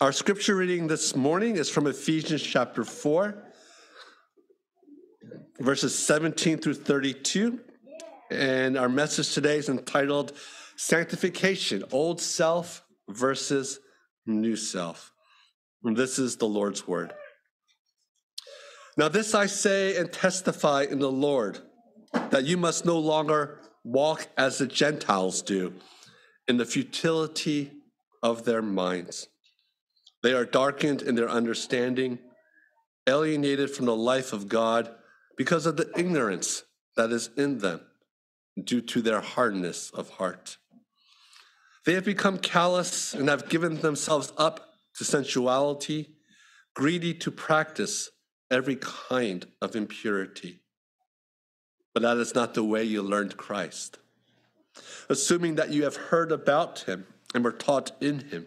Our scripture reading this morning is from Ephesians chapter 4, verses 17 through 32. And our message today is entitled Sanctification Old Self versus New Self. And this is the Lord's Word. Now, this I say and testify in the Lord that you must no longer walk as the Gentiles do in the futility of their minds. They are darkened in their understanding, alienated from the life of God because of the ignorance that is in them due to their hardness of heart. They have become callous and have given themselves up to sensuality, greedy to practice every kind of impurity. But that is not the way you learned Christ. Assuming that you have heard about him and were taught in him,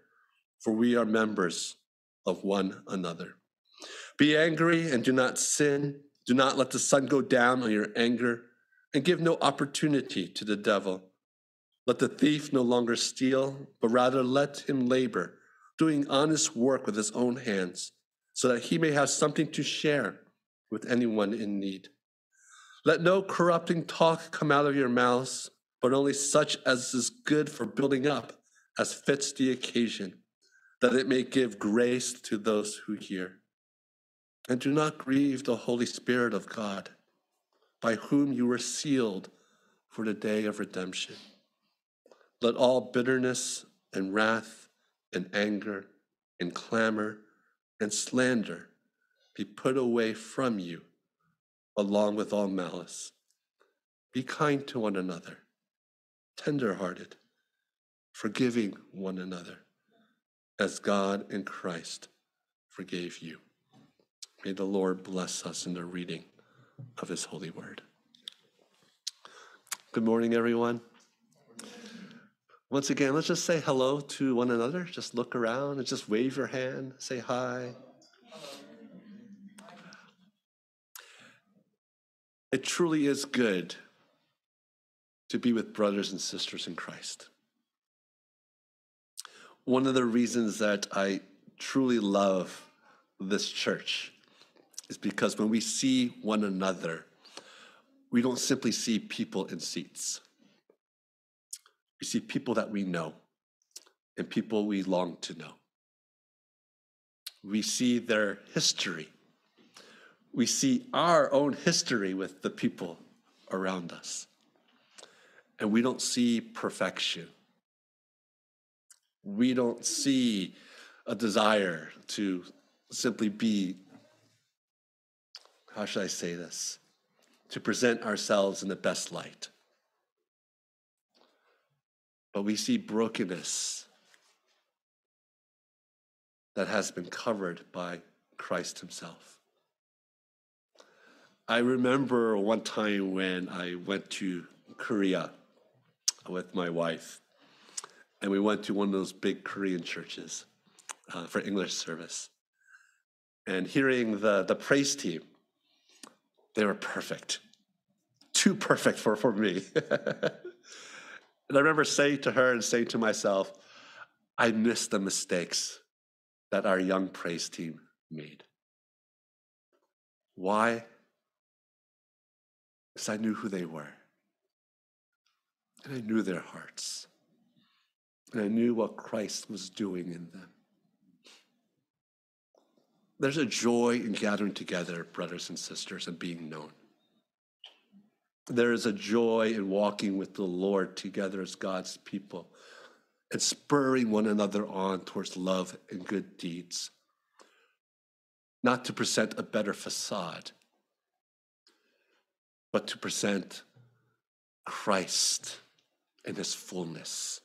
for we are members of one another. Be angry and do not sin. Do not let the sun go down on your anger, and give no opportunity to the devil. Let the thief no longer steal, but rather let him labor, doing honest work with his own hands so that he may have something to share with anyone in need. Let no corrupting talk come out of your mouths, but only such as is good for building up, as fits the occasion, that it may give grace to those who hear. And do not grieve the Holy Spirit of God, by whom you were sealed for the day of redemption. Let all bitterness and wrath and anger and clamor and slander be put away from you, along with all malice. Be kind to one another, tenderhearted, forgiving one another, as God in Christ forgave you. May the Lord bless us in the reading of his holy word. Good morning, everyone. Once again, let's just say hello to one another. Just look around and just wave your hand, say hi. It truly is good to be with brothers and sisters in Christ. One of the reasons that I truly love this church is because when we see one another, we don't simply see people in seats. We see people that we know and people we long to know. We see their history. We see our own history with the people around us. And we don't see perfection. We don't see a desire to simply be, how should I say this? To present ourselves in the best light but we see brokenness that has been covered by Christ Himself. I remember one time when I went to Korea with my wife, and we went to one of those big Korean churches uh, for English service. And hearing the, the praise team, they were perfect. Too perfect for, for me. And I remember saying to her and saying to myself, I miss the mistakes that our young praise team made. Why? Because I knew who they were. And I knew their hearts. And I knew what Christ was doing in them. There's a joy in gathering together, brothers and sisters, and being known. There is a joy in walking with the Lord together as God's people and spurring one another on towards love and good deeds. Not to present a better facade, but to present Christ in his fullness.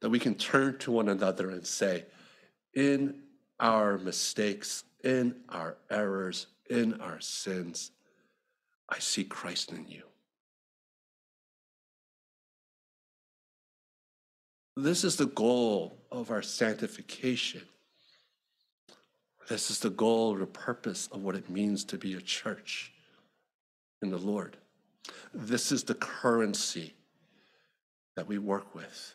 That we can turn to one another and say, in our mistakes, in our errors, in our sins, I see Christ in you. This is the goal of our sanctification. This is the goal the purpose of what it means to be a church in the Lord. This is the currency that we work with.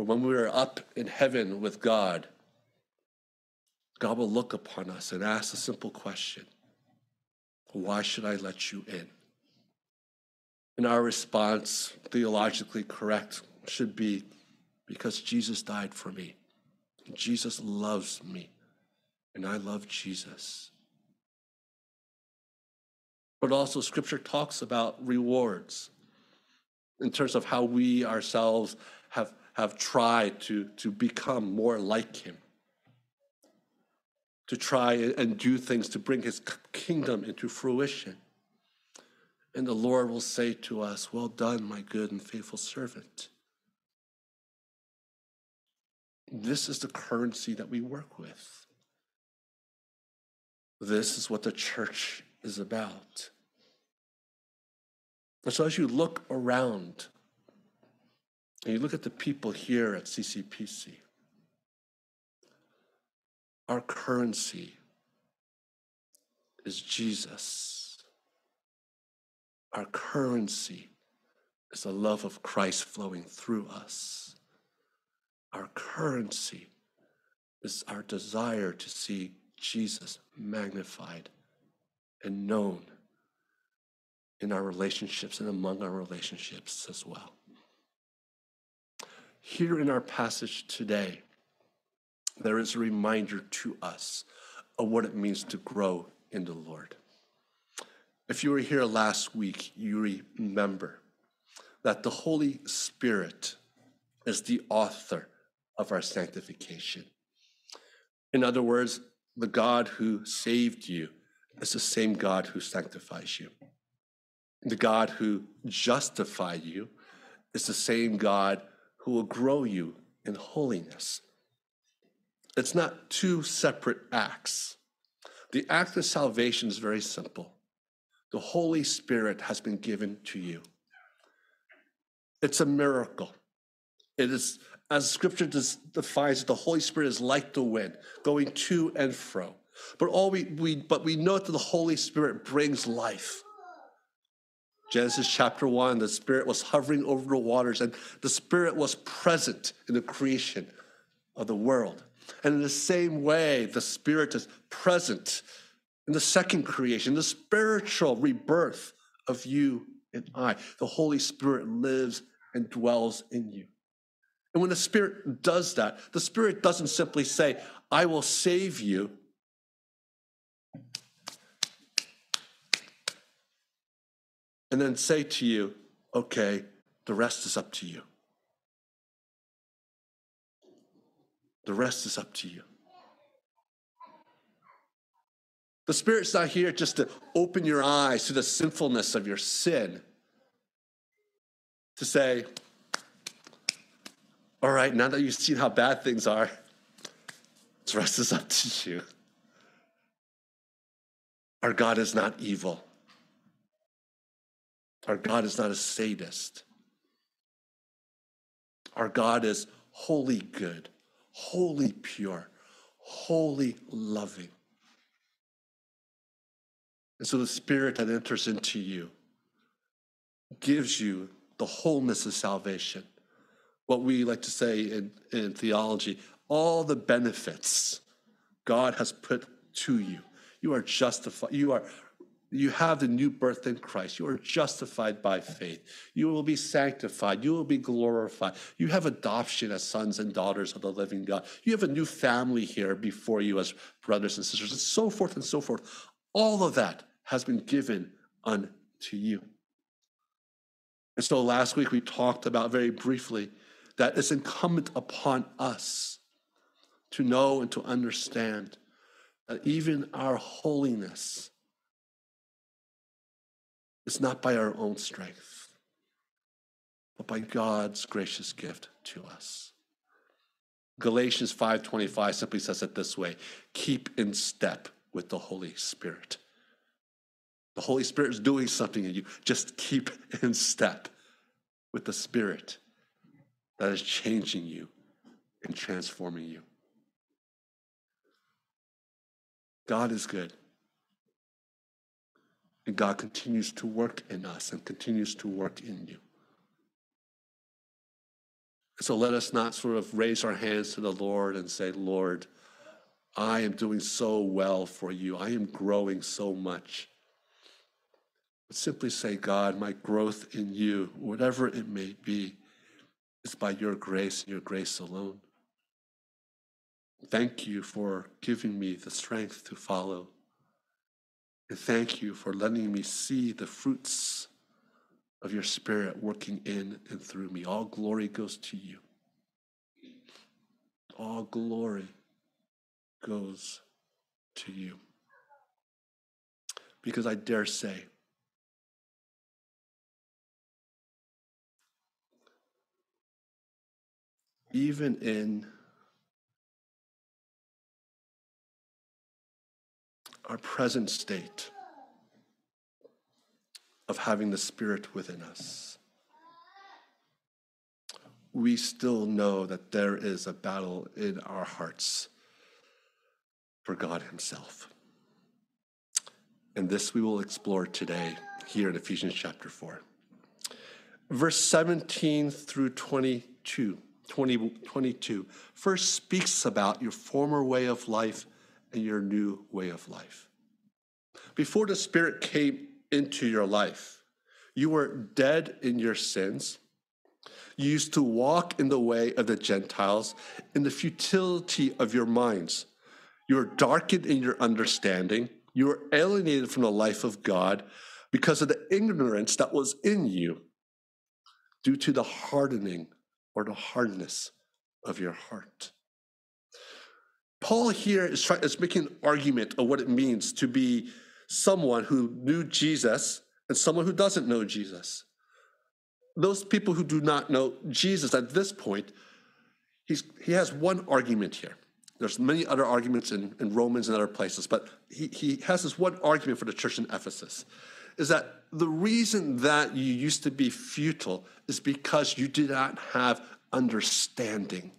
For when we are up in heaven with God, God will look upon us and ask a simple question Why should I let you in? And our response, theologically correct, should be because Jesus died for me. Jesus loves me, and I love Jesus. But also, Scripture talks about rewards in terms of how we ourselves have, have tried to, to become more like Him, to try and do things to bring His kingdom into fruition. And the Lord will say to us, Well done, my good and faithful servant. This is the currency that we work with. This is what the church is about. And so as you look around and you look at the people here at CCPC, our currency is Jesus. Our currency is the love of Christ flowing through us. Our currency is our desire to see Jesus magnified and known in our relationships and among our relationships as well. Here in our passage today, there is a reminder to us of what it means to grow in the Lord. If you were here last week, you remember that the Holy Spirit is the author of our sanctification. In other words, the God who saved you is the same God who sanctifies you. The God who justified you is the same God who will grow you in holiness. It's not two separate acts. The act of salvation is very simple. The Holy Spirit has been given to you. It's a miracle. It is as scripture defines it, the Holy Spirit is like the wind, going to and fro. But all we, we but we know that the Holy Spirit brings life. Genesis chapter 1, the Spirit was hovering over the waters, and the Spirit was present in the creation of the world. And in the same way, the Spirit is present in the second creation, the spiritual rebirth of you and I. The Holy Spirit lives and dwells in you. And when the Spirit does that, the Spirit doesn't simply say, I will save you. And then say to you, okay, the rest is up to you. The rest is up to you. The Spirit's not here just to open your eyes to the sinfulness of your sin, to say, all right, now that you've seen how bad things are, the rest is up to you. Our God is not evil. Our God is not a sadist. Our God is wholly good, wholly pure, wholly loving. And so the Spirit that enters into you gives you the wholeness of salvation what we like to say in, in theology, all the benefits God has put to you. You are justified. You are you have the new birth in Christ. You are justified by faith. You will be sanctified. You will be glorified. You have adoption as sons and daughters of the living God. You have a new family here before you as brothers and sisters, and so forth and so forth. All of that has been given unto you. And so last week we talked about very briefly that it's incumbent upon us to know and to understand that even our holiness is not by our own strength, but by God's gracious gift to us. Galatians 5:25 simply says it this way, keep in step with the Holy Spirit. The Holy Spirit is doing something in you. Just keep in step with the Spirit that is changing you and transforming you. God is good. And God continues to work in us and continues to work in you. So let us not sort of raise our hands to the Lord and say, Lord, I am doing so well for you. I am growing so much. But simply say, God, my growth in you, whatever it may be, is by your grace and your grace alone. Thank you for giving me the strength to follow. And thank you for letting me see the fruits of your Spirit working in and through me. All glory goes to you. All glory goes to you. Because I dare say, even in our present state of having the Spirit within us, we still know that there is a battle in our hearts for God Himself. And this we will explore today here in Ephesians chapter 4. Verse 17 through 22, 20, 22 first speaks about your former way of life and your new way of life. Before the Spirit came into your life, you were dead in your sins. You used to walk in the way of the Gentiles, in the futility of your minds. You were darkened in your understanding. You were alienated from the life of God because of the ignorance that was in you due to the hardening or the hardness of your heart. Paul here is, trying, is making an argument of what it means to be someone who knew Jesus and someone who doesn't know Jesus. Those people who do not know Jesus at this point, he's, he has one argument here. There's many other arguments in, in Romans and other places, but he, he has this one argument for the church in Ephesus is that the reason that you used to be futile is because you did not have understanding.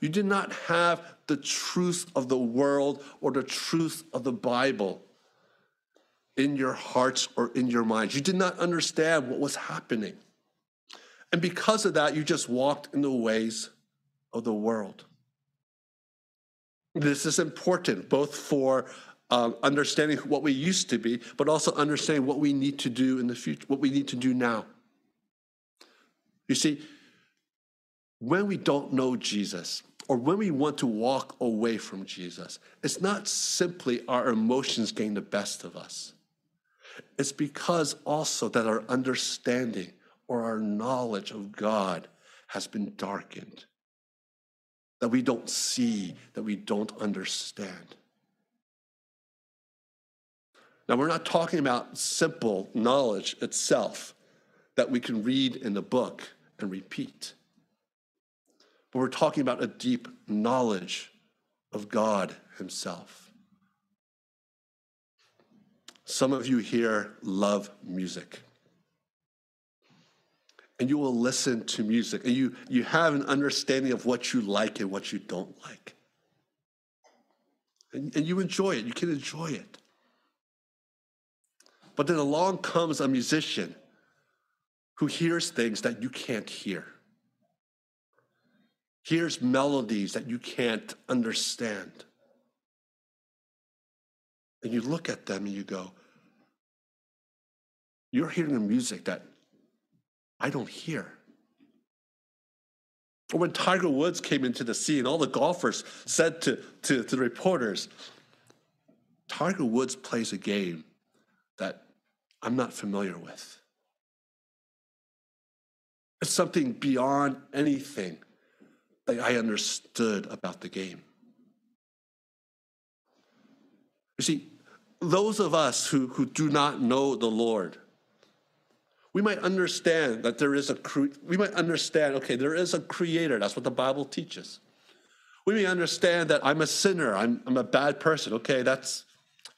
You did not have the truth of the world or the truth of the Bible in your hearts or in your minds. You did not understand what was happening. And because of that, you just walked in the ways of the world. This is important both for um, understanding what we used to be, but also understanding what we need to do in the future, what we need to do now. You see, when we don't know Jesus, or when we want to walk away from Jesus, it's not simply our emotions getting the best of us. It's because also that our understanding or our knowledge of God has been darkened, that we don't see, that we don't understand. Now, we're not talking about simple knowledge itself that we can read in the book and repeat but we're talking about a deep knowledge of God Himself. Some of you here love music. And you will listen to music, and you, you have an understanding of what you like and what you don't like. And, and you enjoy it, you can enjoy it. But then along comes a musician who hears things that you can't hear hears melodies that you can't understand. And you look at them and you go, You're hearing a music that I don't hear. Or when Tiger Woods came into the scene, all the golfers said to, to, to the reporters, Tiger Woods plays a game that I'm not familiar with. It's something beyond anything that I understood about the game. You see, those of us who, who do not know the Lord, We might understand that there is a, cre- we might understand, okay, there is a creator. That's what the Bible teaches. We may understand that I'm a sinner. I'm, I'm a bad person. Okay, that's,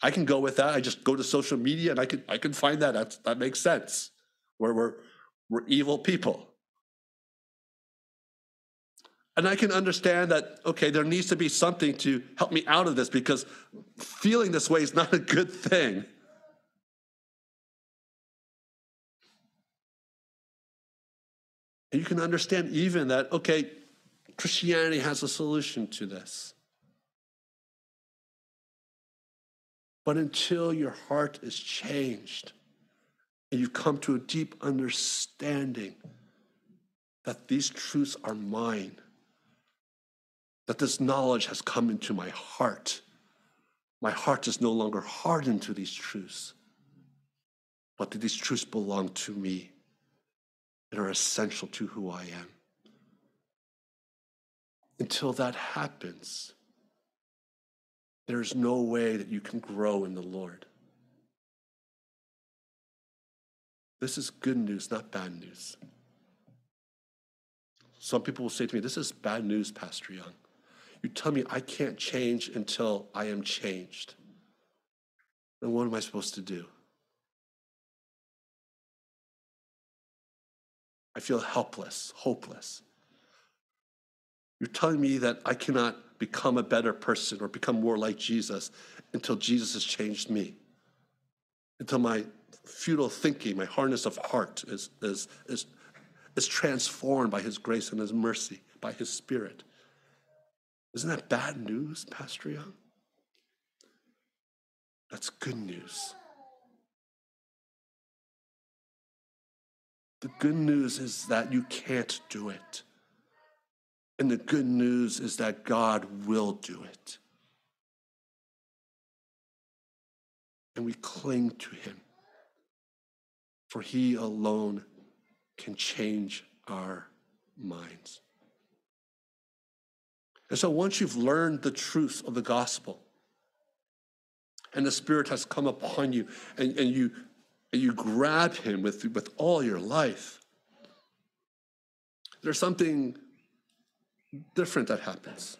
I can go with that. I just go to social media and I can, I can find that. That's, that makes sense. Where we're, we're evil people. And I can understand that, okay, there needs to be something to help me out of this because feeling this way is not a good thing. And you can understand even that, okay, Christianity has a solution to this. But until your heart is changed and you come to a deep understanding that these truths are mine, that this knowledge has come into my heart, my heart is no longer hardened to these truths, but that these truths belong to me and are essential to who I am. Until that happens, there's no way that you can grow in the Lord. This is good news, not bad news. Some people will say to me, This is bad news, Pastor Young. You tell me I can't change until I am changed. Then what am I supposed to do? I feel helpless, hopeless. You're telling me that I cannot become a better person or become more like Jesus until Jesus has changed me, until my futile thinking, my hardness of heart is, is, is, is transformed by his grace and his mercy, by his spirit. Isn't that bad news, Pastor Young? That's good news. The good news is that you can't do it. And the good news is that God will do it. And we cling to him, for he alone can change our minds. And so once you've learned the truth of the gospel, and the Spirit has come upon you, and, and you and you grab him with, with all your life, there's something different that happens.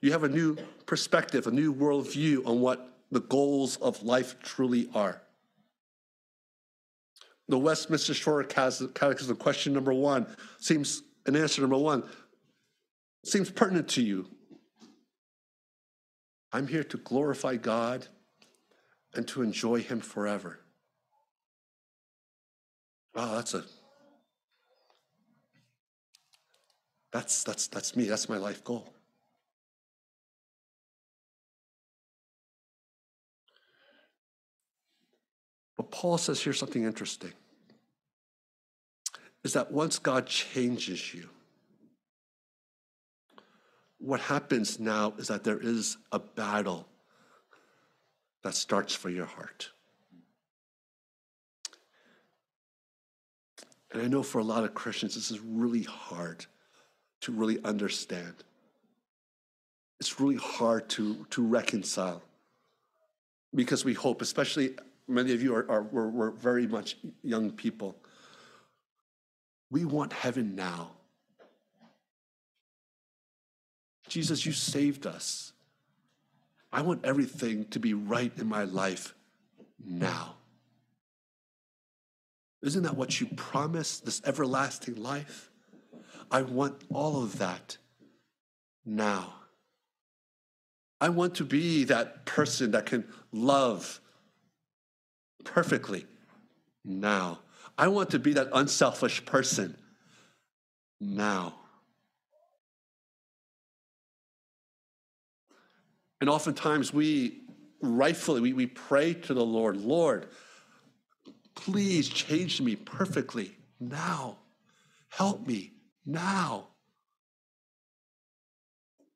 You have a new perspective, a new worldview on what the goals of life truly are. The Westminster Short Catechism, question number one, seems an answer number one, seems pertinent to you. I'm here to glorify God and to enjoy Him forever. Wow, that's a that's that's that's me. That's my life goal. But Paul says here's something interesting. Is that once God changes you, what happens now is that there is a battle that starts for your heart. And I know for a lot of Christians, this is really hard to really understand. It's really hard to, to reconcile because we hope, especially many of you are, are we're, we're very much young people. We want heaven now. Jesus, you saved us. I want everything to be right in my life now. Isn't that what you promised, this everlasting life? I want all of that now. I want to be that person that can love perfectly now. I want to be that unselfish person now. And oftentimes we rightfully we, we pray to the Lord, Lord, please change me perfectly now. Help me now.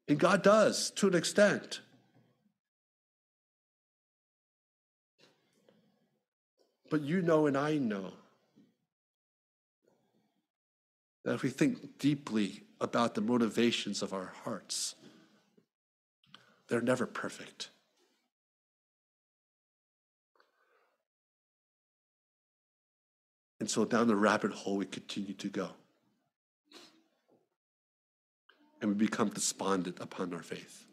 And God does to an extent. But you know, and I know that if we think deeply about the motivations of our hearts, they're never perfect. And so down the rabbit hole we continue to go. And we become despondent upon our faith.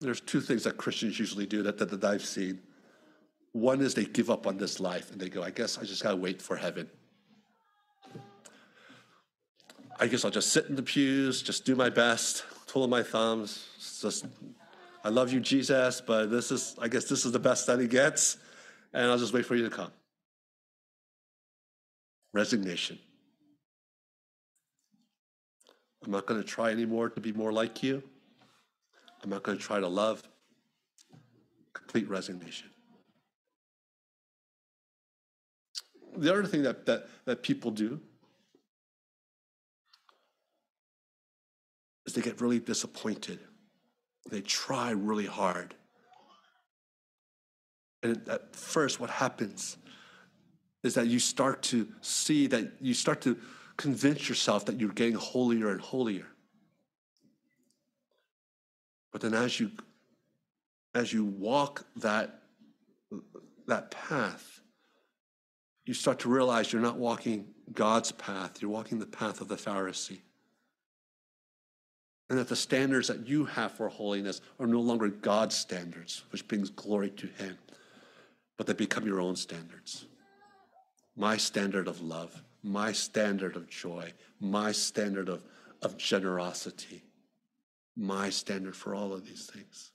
There's two things that Christians usually do that, that, that I've seen. One is they give up on this life and they go, I guess I just got to wait for heaven. I guess I'll just sit in the pews, just do my best, twiddle my thumbs. Just, I love you, Jesus, but this is, I guess this is the best that he gets, and I'll just wait for you to come. Resignation. I'm not going to try anymore to be more like you. I'm not going to try to love. Complete resignation. The other thing that, that, that people do is they get really disappointed. They try really hard. And at first, what happens is that you start to see that you start to convince yourself that you're getting holier and holier. But then as you as you walk that that path, you start to realize you're not walking God's path, you're walking the path of the Pharisee and that the standards that you have for holiness are no longer God's standards, which brings glory to Him, but they become your own standards. My standard of love, my standard of joy, my standard of, of generosity, my standard for all of these things.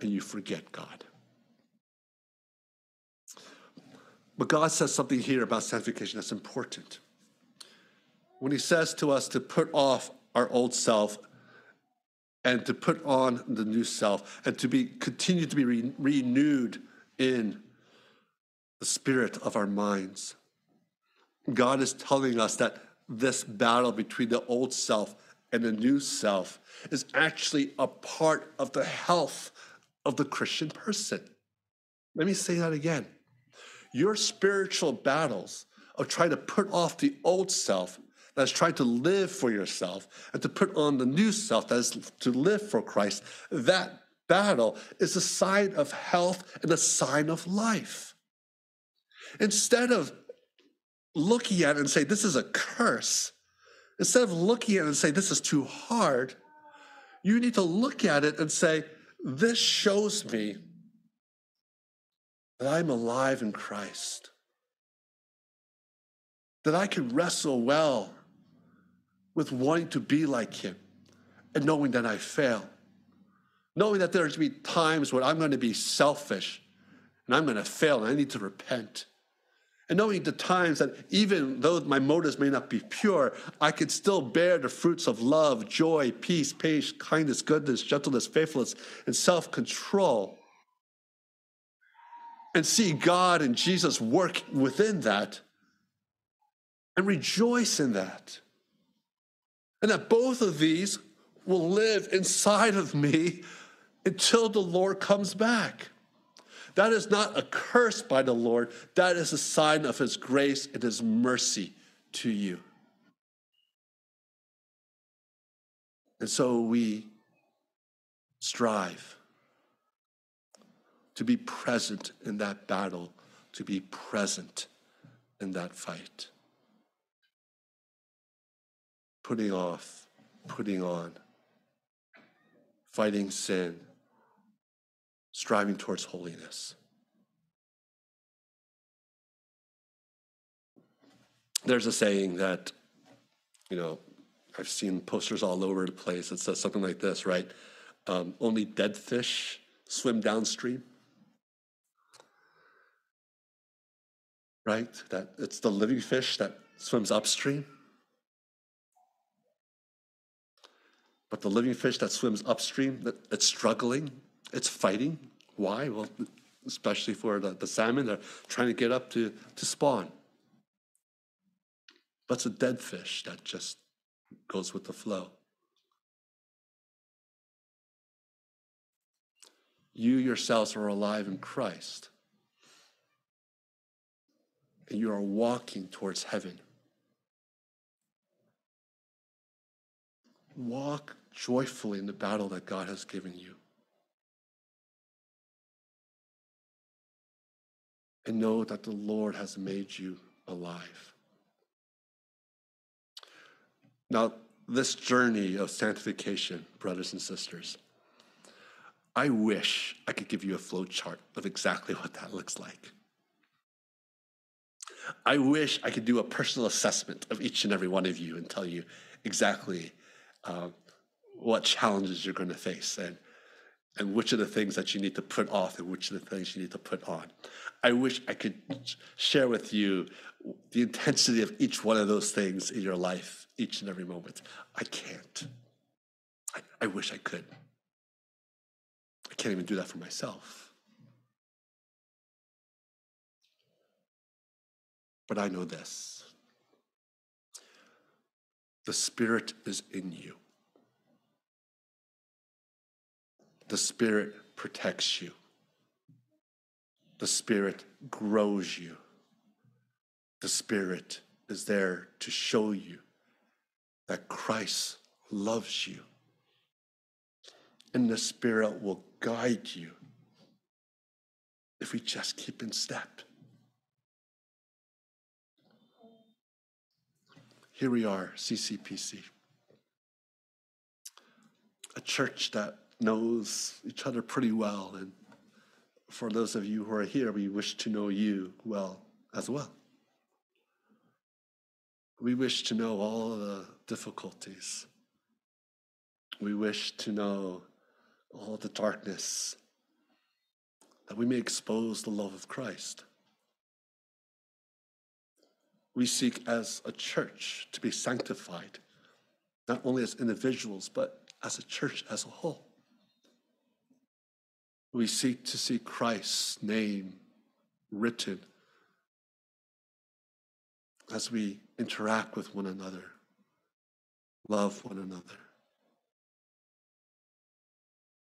And you forget God. But God says something here about sanctification that's important when he says to us to put off our old self and to put on the new self and to be continue to be re- renewed in the spirit of our minds. God is telling us that this battle between the old self and the new self is actually a part of the health of the Christian person. Let me say that again. Your spiritual battles of trying to put off the old self that's trying to live for yourself and to put on the new self that is to live for Christ, that battle is a sign of health and a sign of life. Instead of looking at it and say, this is a curse, instead of looking at it and say, this is too hard, you need to look at it and say, this shows me that I'm alive in Christ, that I can wrestle well with wanting to be like him and knowing that I fail. Knowing that there's going to be times when I'm going to be selfish and I'm going to fail and I need to repent. And knowing the times that even though my motives may not be pure, I can still bear the fruits of love, joy, peace, patience, kindness, goodness, gentleness, faithfulness, and self control. And see God and Jesus work within that and rejoice in that. And that both of these will live inside of me until the Lord comes back. That is not a curse by the Lord, that is a sign of His grace and His mercy to you. And so we strive to be present in that battle, to be present in that fight putting off, putting on, fighting sin, striving towards holiness. There's a saying that, you know, I've seen posters all over the place. It says something like this, right? Um, only dead fish swim downstream. Right? That it's the living fish that swims upstream. But the living fish that swims upstream, that, it's struggling, it's fighting. Why? Well, especially for the, the salmon, they're trying to get up to, to spawn. But it's a dead fish that just goes with the flow. You yourselves are alive in Christ. And you are walking towards heaven. Walk joyfully in the battle that God has given you. and know that the Lord has made you alive. Now, this journey of sanctification, brothers and sisters, I wish I could give you a flow chart of exactly what that looks like. I wish I could do a personal assessment of each and every one of you and tell you exactly uh, what challenges you're going to face and, and which are the things that you need to put off and which are the things you need to put on. I wish I could share with you the intensity of each one of those things in your life, each and every moment. I can't. I, I wish I could. I can't even do that for myself. But I know this the Spirit is in you, the Spirit protects you, the Spirit grows you, the Spirit is there to show you that Christ loves you. And the Spirit will guide you if we just keep in step. Here we are, CCPC, a church that knows each other pretty well. And for those of you who are here, we wish to know you well as well. We wish to know all the difficulties. We wish to know all the darkness, that we may expose the love of Christ we seek as a church to be sanctified, not only as individuals, but as a church as a whole. We seek to see Christ's name written as we interact with one another, love one another.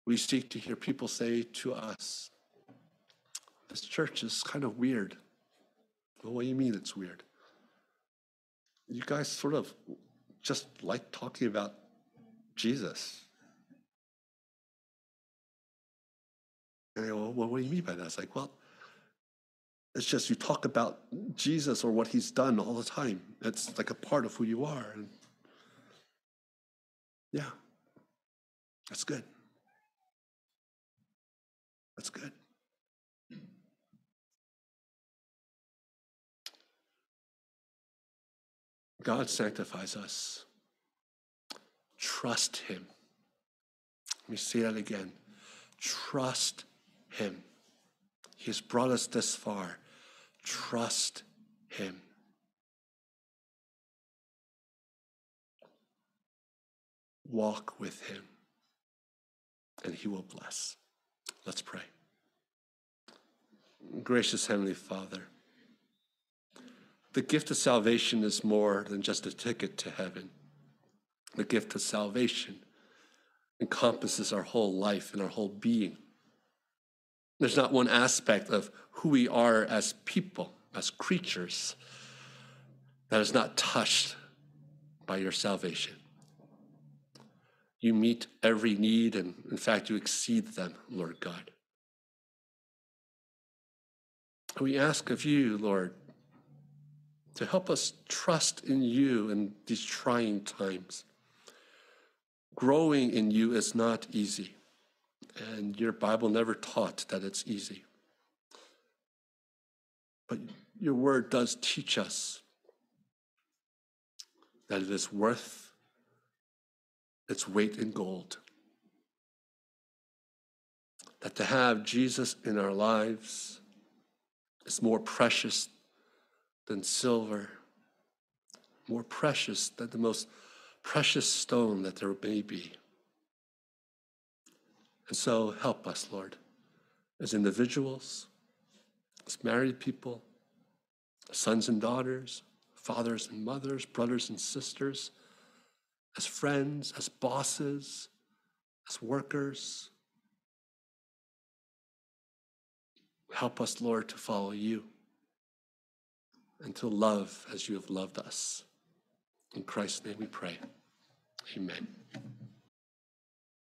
We seek to hear people say to us, This church is kind of weird. Well, what do you mean it's weird? you guys sort of just like talking about Jesus. And I go, well, what do you mean by that? It's like, well, it's just you talk about Jesus or what he's done all the time. It's like a part of who you are. And yeah, that's good. That's good. God sanctifies us. Trust Him. Let me say that again. Trust Him. He has brought us this far. Trust Him. Walk with Him, and He will bless. Let's pray. Gracious Heavenly Father, the gift of salvation is more than just a ticket to heaven. The gift of salvation encompasses our whole life and our whole being. There's not one aspect of who we are as people, as creatures, that is not touched by your salvation. You meet every need, and in fact, you exceed them, Lord God. We ask of you, Lord, to help us trust in you in these trying times. Growing in you is not easy, and your Bible never taught that it's easy. But your word does teach us that it is worth its weight in gold. That to have Jesus in our lives is more precious than silver, more precious than the most precious stone that there may be. And so help us, Lord, as individuals, as married people, sons and daughters, fathers and mothers, brothers and sisters, as friends, as bosses, as workers. Help us, Lord, to follow you and to love as you have loved us. In Christ's name we pray. Amen.